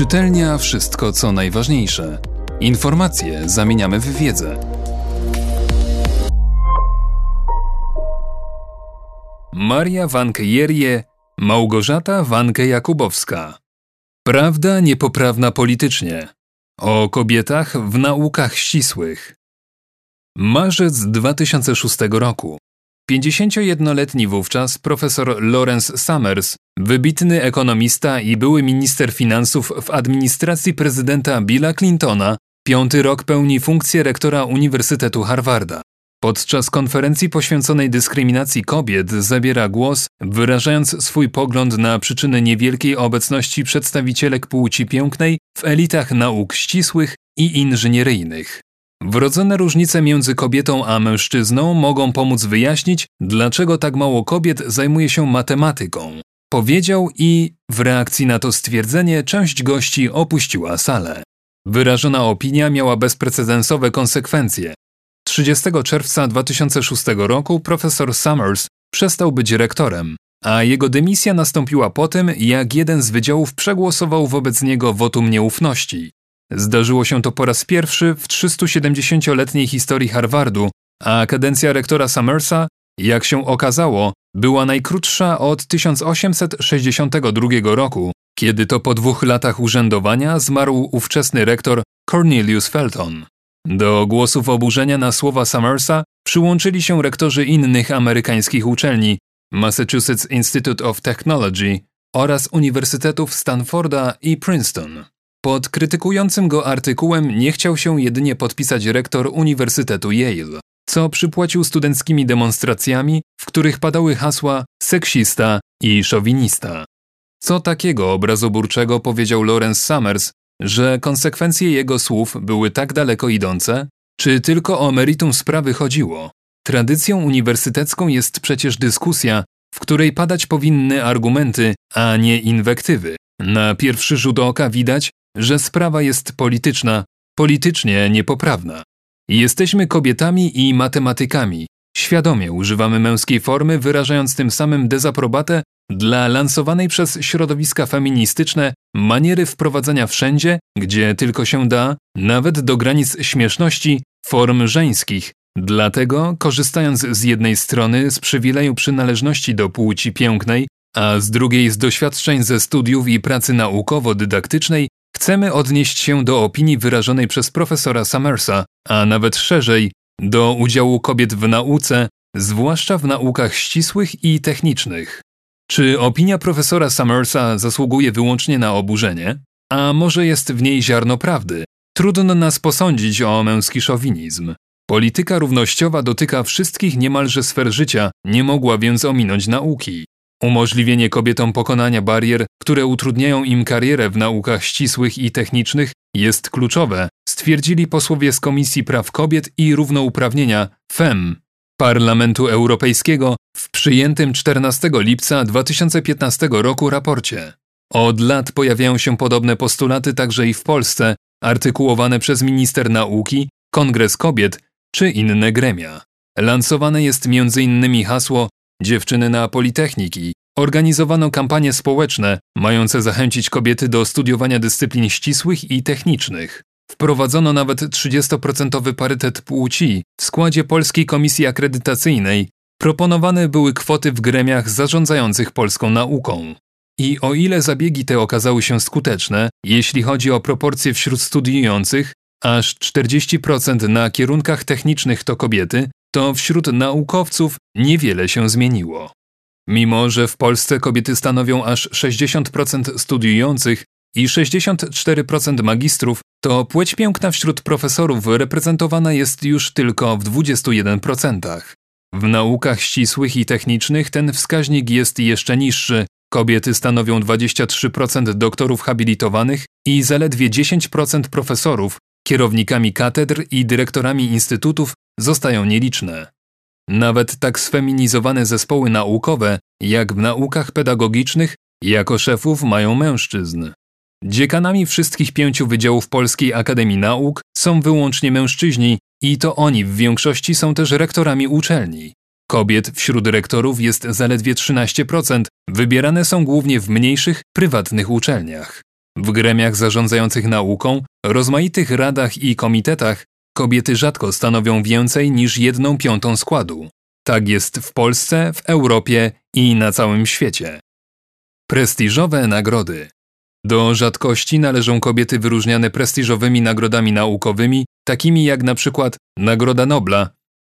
Czytelnia wszystko co najważniejsze. Informacje zamieniamy w wiedzę. Maria Wanke-Jerie, Małgorzata Wanke-Jakubowska. Prawda niepoprawna politycznie. O kobietach w naukach ścisłych. Marzec 2006 roku. 51-letni wówczas profesor Lawrence Summers, wybitny ekonomista i były minister finansów w administracji prezydenta Billa Clintona, piąty rok pełni funkcję rektora Uniwersytetu Harvarda. Podczas konferencji poświęconej dyskryminacji kobiet zabiera głos, wyrażając swój pogląd na przyczyny niewielkiej obecności przedstawicielek płci pięknej w elitach nauk ścisłych i inżynieryjnych. Wrodzone różnice między kobietą a mężczyzną mogą pomóc wyjaśnić, dlaczego tak mało kobiet zajmuje się matematyką. Powiedział i w reakcji na to stwierdzenie część gości opuściła salę. Wyrażona opinia miała bezprecedensowe konsekwencje. 30 czerwca 2006 roku profesor Summers przestał być rektorem, a jego dymisja nastąpiła po tym, jak jeden z wydziałów przegłosował wobec niego wotum nieufności. Zdarzyło się to po raz pierwszy w 370-letniej historii Harvardu, a kadencja rektora Summersa, jak się okazało, była najkrótsza od 1862 roku, kiedy to po dwóch latach urzędowania zmarł ówczesny rektor Cornelius Felton. Do głosów oburzenia na słowa Summersa przyłączyli się rektorzy innych amerykańskich uczelni Massachusetts Institute of Technology oraz Uniwersytetów Stanforda i Princeton. Pod krytykującym go artykułem nie chciał się jedynie podpisać rektor Uniwersytetu Yale, co przypłacił studenckimi demonstracjami, w których padały hasła seksista i szowinista. Co takiego obrazoburczego powiedział Lawrence Summers, że konsekwencje jego słów były tak daleko idące? Czy tylko o meritum sprawy chodziło? Tradycją uniwersytecką jest przecież dyskusja, w której padać powinny argumenty, a nie inwektywy. Na pierwszy rzut oka widać, że sprawa jest polityczna, politycznie niepoprawna. Jesteśmy kobietami i matematykami. Świadomie używamy męskiej formy, wyrażając tym samym dezaprobatę dla lansowanej przez środowiska feministyczne maniery wprowadzania wszędzie, gdzie tylko się da, nawet do granic śmieszności, form żeńskich. Dlatego, korzystając z jednej strony z przywileju przynależności do płci pięknej, a z drugiej z doświadczeń ze studiów i pracy naukowo-dydaktycznej, chcemy odnieść się do opinii wyrażonej przez profesora Summersa, a nawet szerzej, do udziału kobiet w nauce, zwłaszcza w naukach ścisłych i technicznych. Czy opinia profesora Summersa zasługuje wyłącznie na oburzenie? A może jest w niej ziarno prawdy? Trudno nas posądzić o męski szowinizm. Polityka równościowa dotyka wszystkich niemalże sfer życia, nie mogła więc ominąć nauki. Umożliwienie kobietom pokonania barier, które utrudniają im karierę w naukach ścisłych i technicznych, jest kluczowe, stwierdzili posłowie z Komisji Praw Kobiet i Równouprawnienia FEM Parlamentu Europejskiego w przyjętym 14 lipca 2015 roku raporcie. Od lat pojawiają się podobne postulaty także i w Polsce, artykułowane przez minister nauki, Kongres Kobiet czy inne gremia. Lansowane jest m.in. hasło Dziewczyny na Politechniki. Organizowano kampanie społeczne mające zachęcić kobiety do studiowania dyscyplin ścisłych i technicznych. Wprowadzono nawet 30% parytet płci w składzie Polskiej Komisji Akredytacyjnej. Proponowane były kwoty w gremiach zarządzających polską nauką. I o ile zabiegi te okazały się skuteczne, jeśli chodzi o proporcje wśród studiujących, aż 40% na kierunkach technicznych to kobiety, to wśród naukowców niewiele się zmieniło. Mimo, że w Polsce kobiety stanowią aż 60% studiujących i 64% magistrów, to płeć piękna wśród profesorów reprezentowana jest już tylko w 21%. W naukach ścisłych i technicznych ten wskaźnik jest jeszcze niższy. Kobiety stanowią 23% doktorów habilitowanych i zaledwie 10% profesorów, kierownikami katedr i dyrektorami instytutów zostają nieliczne. Nawet tak sfeminizowane zespoły naukowe, jak w naukach pedagogicznych, jako szefów mają mężczyzn. Dziekanami wszystkich pięciu wydziałów Polskiej Akademii Nauk są wyłącznie mężczyźni i to oni w większości są też rektorami uczelni. Kobiet wśród rektorów jest zaledwie 13%, wybierane są głównie w mniejszych, prywatnych uczelniach. W gremiach zarządzających nauką, rozmaitych radach i komitetach kobiety rzadko stanowią więcej niż jedną piątą składu. Tak jest w Polsce, w Europie i na całym świecie. Prestiżowe nagrody. Do rzadkości należą kobiety wyróżniane prestiżowymi nagrodami naukowymi, takimi jak na przykład Nagroda Nobla,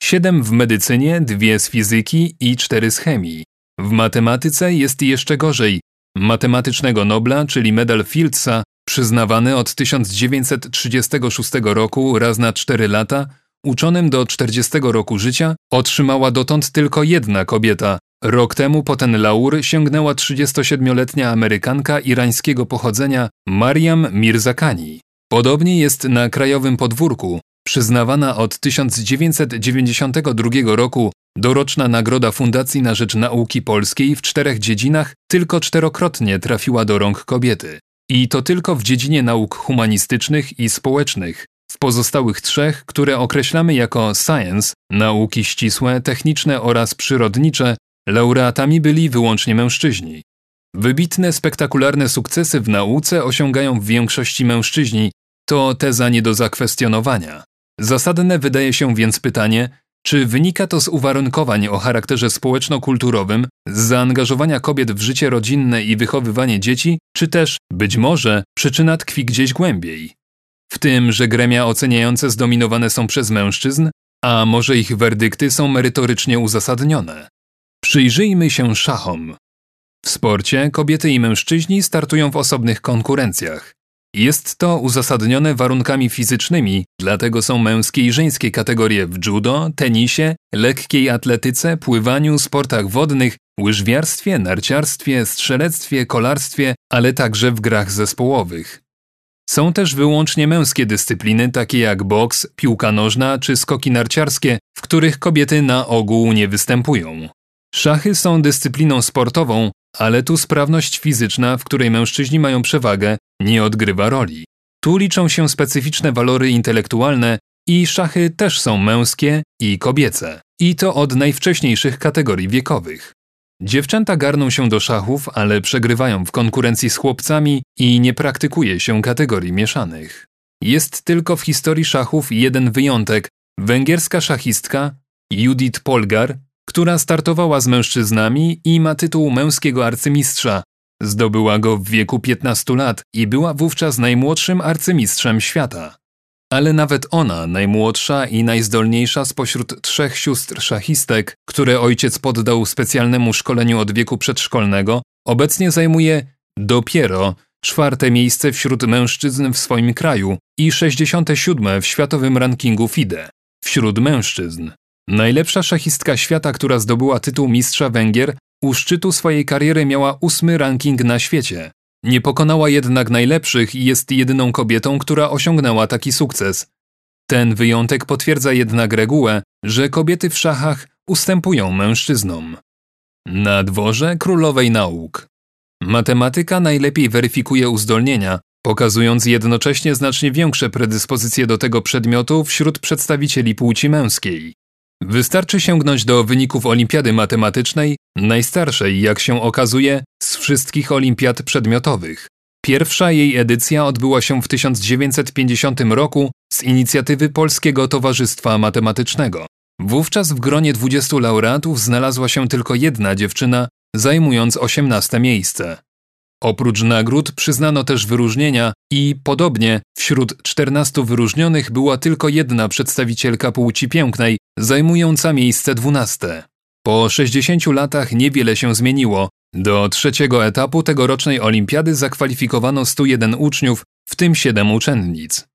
siedem w medycynie, dwie z fizyki i cztery z chemii. W matematyce jest jeszcze gorzej. Matematycznego Nobla, czyli medal Fieldsa, przyznawany od 1936 roku raz na cztery lata, uczonym do 40 roku życia, otrzymała dotąd tylko jedna kobieta. Rok temu po ten laur sięgnęła 37-letnia Amerykanka irańskiego pochodzenia Mariam Mirzakani. Podobnie jest na krajowym podwórku. Przyznawana od 1992 roku doroczna nagroda Fundacji na Rzecz Nauki Polskiej w czterech dziedzinach tylko czterokrotnie trafiła do rąk kobiety. I to tylko w dziedzinie nauk humanistycznych i społecznych. W pozostałych trzech, które określamy jako science, nauki ścisłe, techniczne oraz przyrodnicze, laureatami byli wyłącznie mężczyźni. Wybitne, spektakularne sukcesy w nauce osiągają w większości mężczyźni, to teza nie do zakwestionowania. Zasadne wydaje się więc pytanie, czy wynika to z uwarunkowań o charakterze społeczno-kulturowym, z zaangażowania kobiet w życie rodzinne i wychowywanie dzieci, czy też, być może, przyczyna tkwi gdzieś głębiej? W tym, że gremia oceniające zdominowane są przez mężczyzn, a może ich werdykty są merytorycznie uzasadnione. Przyjrzyjmy się szachom. W sporcie kobiety i mężczyźni startują w osobnych konkurencjach. Jest to uzasadnione warunkami fizycznymi, dlatego są męskie i żeńskie kategorie w judo, tenisie, lekkiej atletyce, pływaniu, sportach wodnych, łyżwiarstwie, narciarstwie, strzelectwie, kolarstwie, ale także w grach zespołowych. Są też wyłącznie męskie dyscypliny, takie jak boks, piłka nożna czy skoki narciarskie, w których kobiety na ogół nie występują. Szachy są dyscypliną sportową, ale tu sprawność fizyczna, w której mężczyźni mają przewagę, nie odgrywa roli. Tu liczą się specyficzne walory intelektualne i szachy też są męskie i kobiece. I to od najwcześniejszych kategorii wiekowych. Dziewczęta garną się do szachów, ale przegrywają w konkurencji z chłopcami i nie praktykuje się kategorii mieszanych. Jest tylko w historii szachów jeden wyjątek. Węgierska szachistka Judith Polgar która startowała z mężczyznami i ma tytuł męskiego arcymistrza. Zdobyła go w wieku 15 lat i była wówczas najmłodszym arcymistrzem świata. Ale nawet ona, najmłodsza i najzdolniejsza spośród trzech sióstr szachistek, które ojciec poddał specjalnemu szkoleniu od wieku przedszkolnego, obecnie zajmuje dopiero czwarte miejsce wśród mężczyzn w swoim kraju i 67 w światowym rankingu FIDE. Wśród mężczyzn Najlepsza szachistka świata, która zdobyła tytuł mistrza Węgier, u szczytu swojej kariery miała ósmy ranking na świecie. Nie pokonała jednak najlepszych i jest jedyną kobietą, która osiągnęła taki sukces. Ten wyjątek potwierdza jednak regułę, że kobiety w szachach ustępują mężczyznom. Na dworze królowej nauk. Matematyka najlepiej weryfikuje uzdolnienia, pokazując jednocześnie znacznie większe predyspozycje do tego przedmiotu wśród przedstawicieli płci męskiej. Wystarczy sięgnąć do wyników Olimpiady Matematycznej, najstarszej, jak się okazuje, z wszystkich olimpiad przedmiotowych. Pierwsza jej edycja odbyła się w 1950 roku z inicjatywy Polskiego Towarzystwa Matematycznego. Wówczas w gronie 20 laureatów znalazła się tylko jedna dziewczyna, zajmując 18 miejsce. Oprócz nagród przyznano też wyróżnienia i, podobnie, wśród 14 wyróżnionych była tylko jedna przedstawicielka płci pięknej, zajmująca miejsce 12. Po 60 latach niewiele się zmieniło. Do trzeciego etapu tegorocznej olimpiady zakwalifikowano 101 uczniów, w tym 7 uczennic.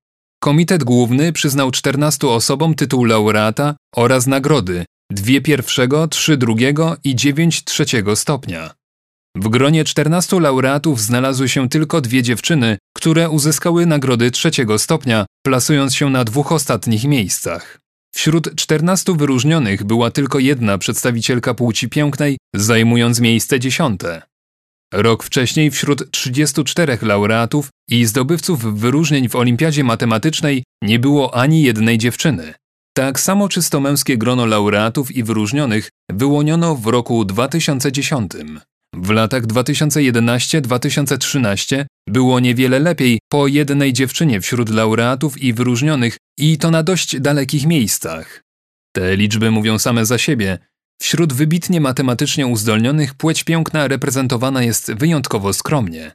Komitet Główny przyznał 14 osobom tytuł laureata oraz nagrody, dwie pierwszego, trzy drugiego i dziewięć trzeciego stopnia. W gronie 14 laureatów znalazły się tylko dwie dziewczyny, które uzyskały nagrody trzeciego stopnia, plasując się na dwóch ostatnich miejscach. Wśród 14 wyróżnionych była tylko jedna przedstawicielka płci pięknej, zajmując miejsce dziesiąte. Rok wcześniej wśród 34 laureatów i zdobywców wyróżnień w Olimpiadzie Matematycznej nie było ani jednej dziewczyny. Tak samo czysto męskie grono laureatów i wyróżnionych wyłoniono w roku 2010. W latach 2011-2013 było niewiele lepiej po jednej dziewczynie wśród laureatów i wyróżnionych i to na dość dalekich miejscach. Te liczby mówią same za siebie. Wśród wybitnie matematycznie uzdolnionych płeć piękna reprezentowana jest wyjątkowo skromnie.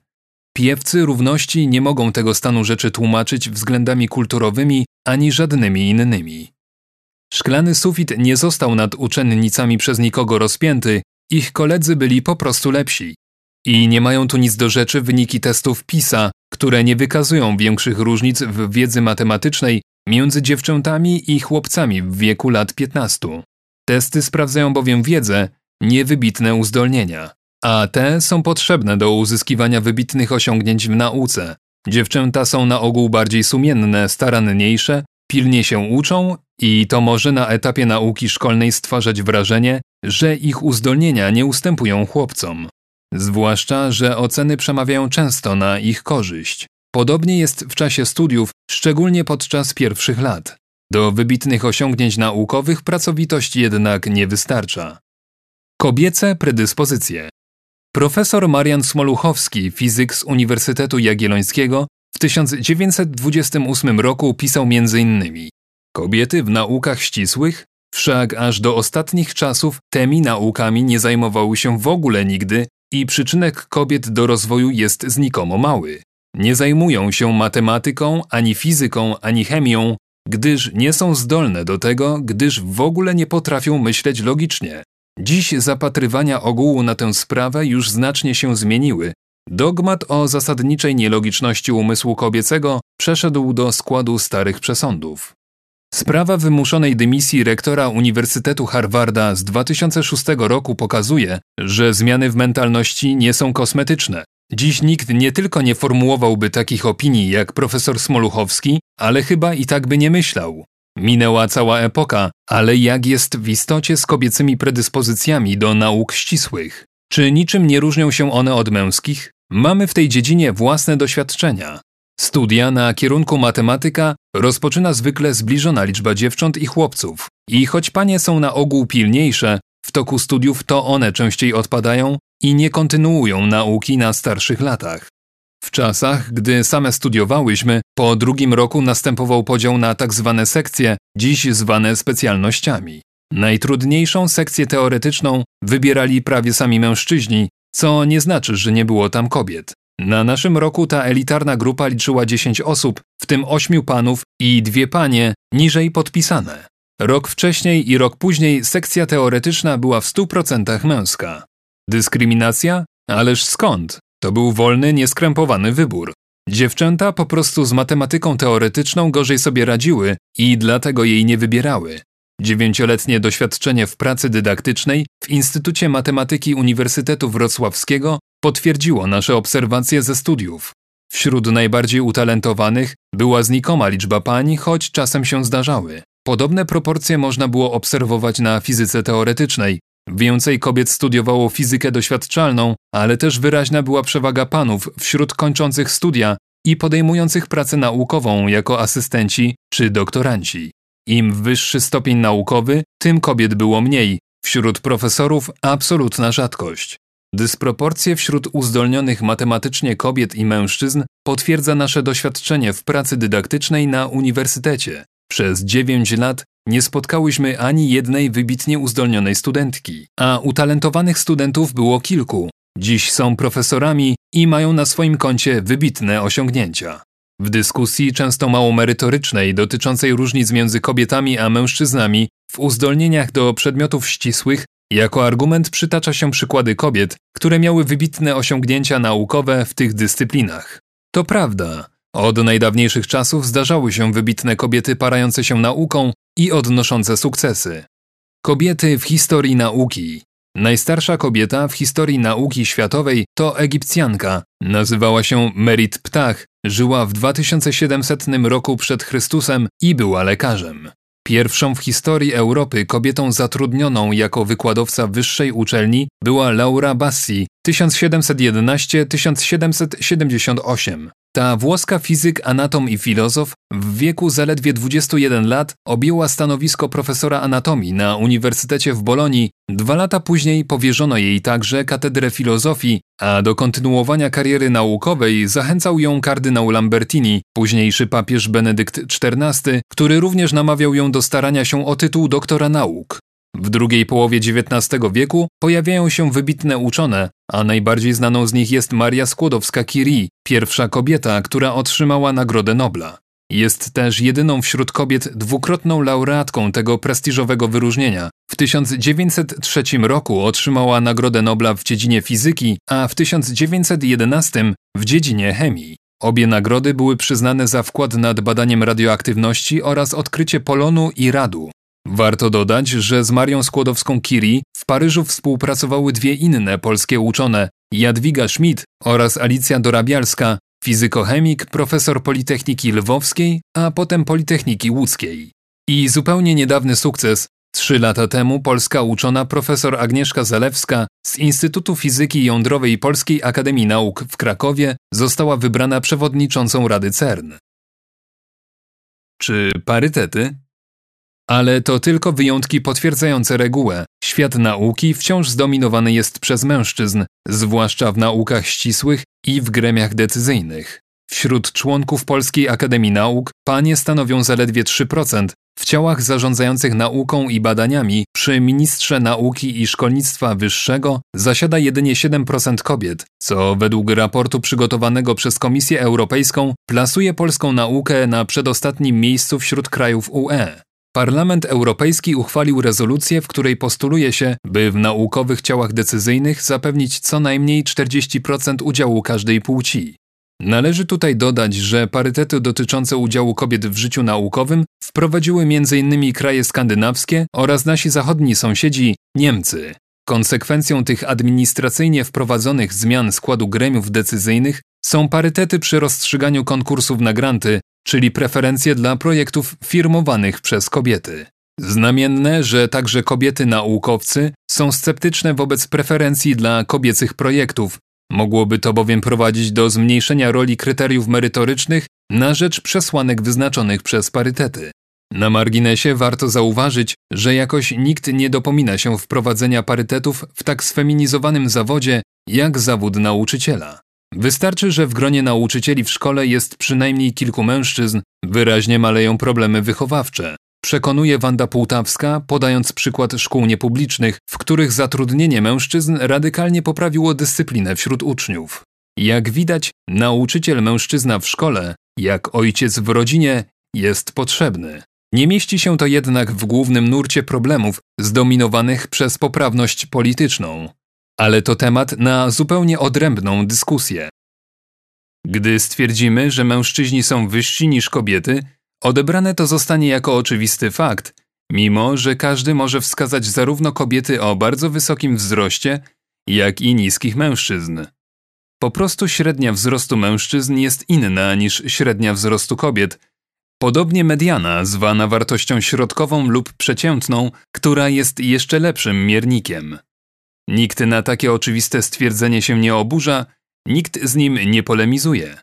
Piewcy równości nie mogą tego stanu rzeczy tłumaczyć względami kulturowymi ani żadnymi innymi. Szklany sufit nie został nad uczennicami przez nikogo rozpięty, ich koledzy byli po prostu lepsi. I nie mają tu nic do rzeczy wyniki testów PISA, które nie wykazują większych różnic w wiedzy matematycznej między dziewczętami i chłopcami w wieku lat 15. Testy sprawdzają bowiem wiedzę, nie wybitne uzdolnienia, a te są potrzebne do uzyskiwania wybitnych osiągnięć w nauce. Dziewczęta są na ogół bardziej sumienne, staranniejsze, pilnie się uczą i to może na etapie nauki szkolnej stwarzać wrażenie, że ich uzdolnienia nie ustępują chłopcom. Zwłaszcza, że oceny przemawiają często na ich korzyść. Podobnie jest w czasie studiów, szczególnie podczas pierwszych lat. Do wybitnych osiągnięć naukowych pracowitość jednak nie wystarcza. Kobiece predyspozycje. Profesor Marian Smoluchowski, fizyk z Uniwersytetu Jagiellońskiego, w 1928 roku pisał m.in. Kobiety w naukach ścisłych, wszak aż do ostatnich czasów tymi naukami nie zajmowały się w ogóle nigdy i przyczynek kobiet do rozwoju jest znikomo mały. Nie zajmują się matematyką, ani fizyką, ani chemią, gdyż nie są zdolne do tego, gdyż w ogóle nie potrafią myśleć logicznie. Dziś zapatrywania ogółu na tę sprawę już znacznie się zmieniły. Dogmat o zasadniczej nielogiczności umysłu kobiecego przeszedł do składu starych przesądów. Sprawa wymuszonej dymisji rektora Uniwersytetu Harvarda z 2006 roku pokazuje, że zmiany w mentalności nie są kosmetyczne. Dziś nikt nie tylko nie formułowałby takich opinii jak profesor Smoluchowski, ale chyba i tak by nie myślał. Minęła cała epoka, ale jak jest w istocie z kobiecymi predyspozycjami do nauk ścisłych? Czy niczym nie różnią się one od męskich? Mamy w tej dziedzinie własne doświadczenia. Studia na kierunku matematyka rozpoczyna zwykle zbliżona liczba dziewcząt i chłopców. I choć panie są na ogół pilniejsze, w toku studiów to one częściej odpadają i nie kontynuują nauki na starszych latach. W czasach, gdy same studiowałyśmy, po drugim roku następował podział na tak zwane sekcje, dziś zwane specjalnościami. Najtrudniejszą sekcję teoretyczną wybierali prawie sami mężczyźni, co nie znaczy, że nie było tam kobiet. Na naszym roku ta elitarna grupa liczyła 10 osób, w tym 8 panów i dwie panie, niżej podpisane. Rok wcześniej i rok później sekcja teoretyczna była w 100% męska. Dyskryminacja? Ależ skąd? To był wolny, nieskrępowany wybór. Dziewczęta po prostu z matematyką teoretyczną gorzej sobie radziły i dlatego jej nie wybierały. Dziewięcioletnie doświadczenie w pracy dydaktycznej w Instytucie Matematyki Uniwersytetu Wrocławskiego potwierdziło nasze obserwacje ze studiów. Wśród najbardziej utalentowanych była znikoma liczba pań, choć czasem się zdarzały. Podobne proporcje można było obserwować na fizyce teoretycznej. Więcej kobiet studiowało fizykę doświadczalną, ale też wyraźna była przewaga panów wśród kończących studia i podejmujących pracę naukową jako asystenci czy doktoranci. Im wyższy stopień naukowy, tym kobiet było mniej. Wśród profesorów absolutna rzadkość. Dysproporcje wśród uzdolnionych matematycznie kobiet i mężczyzn potwierdza nasze doświadczenie w pracy dydaktycznej na uniwersytecie. Przez 9 lat nie spotkałyśmy ani jednej wybitnie uzdolnionej studentki, a utalentowanych studentów było kilku. Dziś są profesorami i mają na swoim koncie wybitne osiągnięcia. W dyskusji, często mało merytorycznej, dotyczącej różnic między kobietami a mężczyznami w uzdolnieniach do przedmiotów ścisłych, jako argument przytacza się przykłady kobiet, które miały wybitne osiągnięcia naukowe w tych dyscyplinach. To prawda, od najdawniejszych czasów zdarzały się wybitne kobiety parające się nauką i odnoszące sukcesy. Kobiety w historii nauki. Najstarsza kobieta w historii nauki światowej to Egipcjanka. Nazywała się Merit Ptah, żyła w 2700 roku przed Chrystusem i była lekarzem. Pierwszą w historii Europy kobietą zatrudnioną jako wykładowca wyższej uczelni była Laura Bassi 1711-1778. Ta włoska fizyk, anatom i filozof w wieku zaledwie 21 lat objęła stanowisko profesora anatomii na Uniwersytecie w Bolonii. Dwa lata później powierzono jej także katedrę filozofii, a do kontynuowania kariery naukowej zachęcał ją kardynał Lambertini, późniejszy papież Benedykt XIV, który również namawiał ją do starania się o tytuł doktora nauk. W drugiej połowie XIX wieku pojawiają się wybitne uczone, a najbardziej znaną z nich jest Maria Skłodowska-Curie, pierwsza kobieta, która otrzymała Nagrodę Nobla. Jest też jedyną wśród kobiet dwukrotną laureatką tego prestiżowego wyróżnienia. W 1903 roku otrzymała Nagrodę Nobla w dziedzinie fizyki, a w 1911 w dziedzinie chemii. Obie nagrody były przyznane za wkład nad badaniem radioaktywności oraz odkrycie polonu i radu. Warto dodać, że z Marią Skłodowską-Curie w Paryżu współpracowały dwie inne polskie uczone, Jadwiga Schmidt oraz Alicja Dorabialska, fizykochemik, profesor Politechniki Lwowskiej, a potem Politechniki Łódzkiej. I zupełnie niedawny sukces. Trzy lata temu polska uczona profesor Agnieszka Zalewska z Instytutu Fizyki Jądrowej Polskiej Akademii Nauk w Krakowie została wybrana przewodniczącą Rady CERN. Czy parytety ale to tylko wyjątki potwierdzające regułę. Świat nauki wciąż zdominowany jest przez mężczyzn, zwłaszcza w naukach ścisłych i w gremiach decyzyjnych. Wśród członków Polskiej Akademii Nauk panie stanowią zaledwie 3%, w ciałach zarządzających nauką i badaniami przy ministrze nauki i szkolnictwa wyższego zasiada jedynie 7% kobiet, co według raportu przygotowanego przez Komisję Europejską plasuje polską naukę na przedostatnim miejscu wśród krajów UE. Parlament Europejski uchwalił rezolucję, w której postuluje się, by w naukowych ciałach decyzyjnych zapewnić co najmniej 40% udziału każdej płci. Należy tutaj dodać, że parytety dotyczące udziału kobiet w życiu naukowym wprowadziły m.in. kraje skandynawskie oraz nasi zachodni sąsiedzi Niemcy. Konsekwencją tych administracyjnie wprowadzonych zmian składu gremiów decyzyjnych są parytety przy rozstrzyganiu konkursów na granty, czyli preferencje dla projektów firmowanych przez kobiety. Znamienne, że także kobiety naukowcy są sceptyczne wobec preferencji dla kobiecych projektów. Mogłoby to bowiem prowadzić do zmniejszenia roli kryteriów merytorycznych na rzecz przesłanek wyznaczonych przez parytety. Na marginesie warto zauważyć, że jakoś nikt nie dopomina się wprowadzenia parytetów w tak sfeminizowanym zawodzie jak zawód nauczyciela. Wystarczy, że w gronie nauczycieli w szkole jest przynajmniej kilku mężczyzn, wyraźnie maleją problemy wychowawcze. Przekonuje Wanda Półtawska, podając przykład szkół niepublicznych, w których zatrudnienie mężczyzn radykalnie poprawiło dyscyplinę wśród uczniów. Jak widać, nauczyciel mężczyzna w szkole, jak ojciec w rodzinie, jest potrzebny. Nie mieści się to jednak w głównym nurcie problemów zdominowanych przez poprawność polityczną ale to temat na zupełnie odrębną dyskusję. Gdy stwierdzimy, że mężczyźni są wyżsi niż kobiety, odebrane to zostanie jako oczywisty fakt, mimo że każdy może wskazać zarówno kobiety o bardzo wysokim wzroście, jak i niskich mężczyzn. Po prostu średnia wzrostu mężczyzn jest inna niż średnia wzrostu kobiet, podobnie mediana, zwana wartością środkową lub przeciętną, która jest jeszcze lepszym miernikiem. Nikt na takie oczywiste stwierdzenie się nie oburza, nikt z nim nie polemizuje.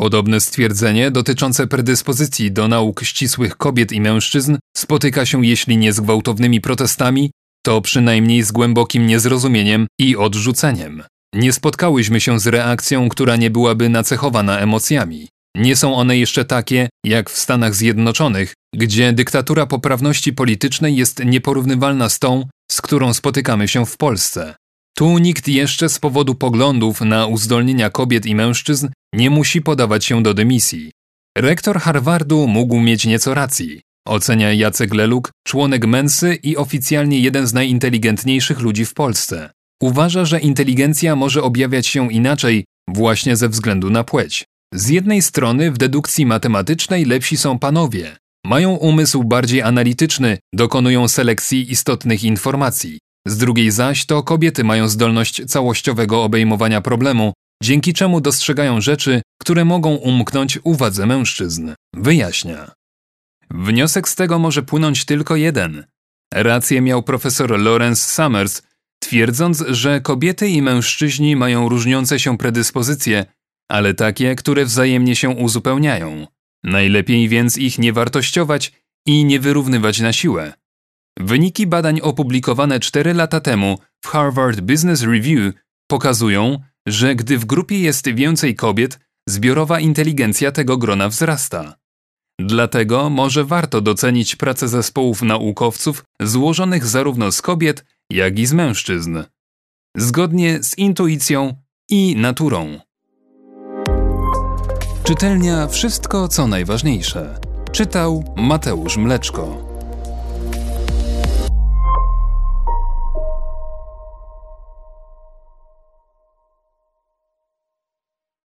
Podobne stwierdzenie dotyczące predyspozycji do nauk ścisłych kobiet i mężczyzn spotyka się jeśli nie z gwałtownymi protestami, to przynajmniej z głębokim niezrozumieniem i odrzuceniem. Nie spotkałyśmy się z reakcją, która nie byłaby nacechowana emocjami. Nie są one jeszcze takie, jak w Stanach Zjednoczonych, gdzie dyktatura poprawności politycznej jest nieporównywalna z tą, z którą spotykamy się w Polsce. Tu nikt jeszcze z powodu poglądów na uzdolnienia kobiet i mężczyzn nie musi podawać się do dymisji. Rektor Harvardu mógł mieć nieco racji, ocenia Jacek Leluk, członek Mensy i oficjalnie jeden z najinteligentniejszych ludzi w Polsce. Uważa, że inteligencja może objawiać się inaczej właśnie ze względu na płeć. Z jednej strony w dedukcji matematycznej lepsi są panowie, mają umysł bardziej analityczny, dokonują selekcji istotnych informacji. Z drugiej zaś to kobiety mają zdolność całościowego obejmowania problemu, dzięki czemu dostrzegają rzeczy, które mogą umknąć uwadze mężczyzn. Wyjaśnia. Wniosek z tego może płynąć tylko jeden. Rację miał profesor Lawrence Summers, twierdząc, że kobiety i mężczyźni mają różniące się predyspozycje, ale takie, które wzajemnie się uzupełniają. Najlepiej więc ich nie wartościować i nie wyrównywać na siłę. Wyniki badań opublikowane 4 lata temu w Harvard Business Review pokazują, że gdy w grupie jest więcej kobiet, zbiorowa inteligencja tego grona wzrasta. Dlatego może warto docenić pracę zespołów naukowców złożonych zarówno z kobiet, jak i z mężczyzn. Zgodnie z intuicją i naturą. Czytelnia Wszystko co najważniejsze. Czytał Mateusz Mleczko.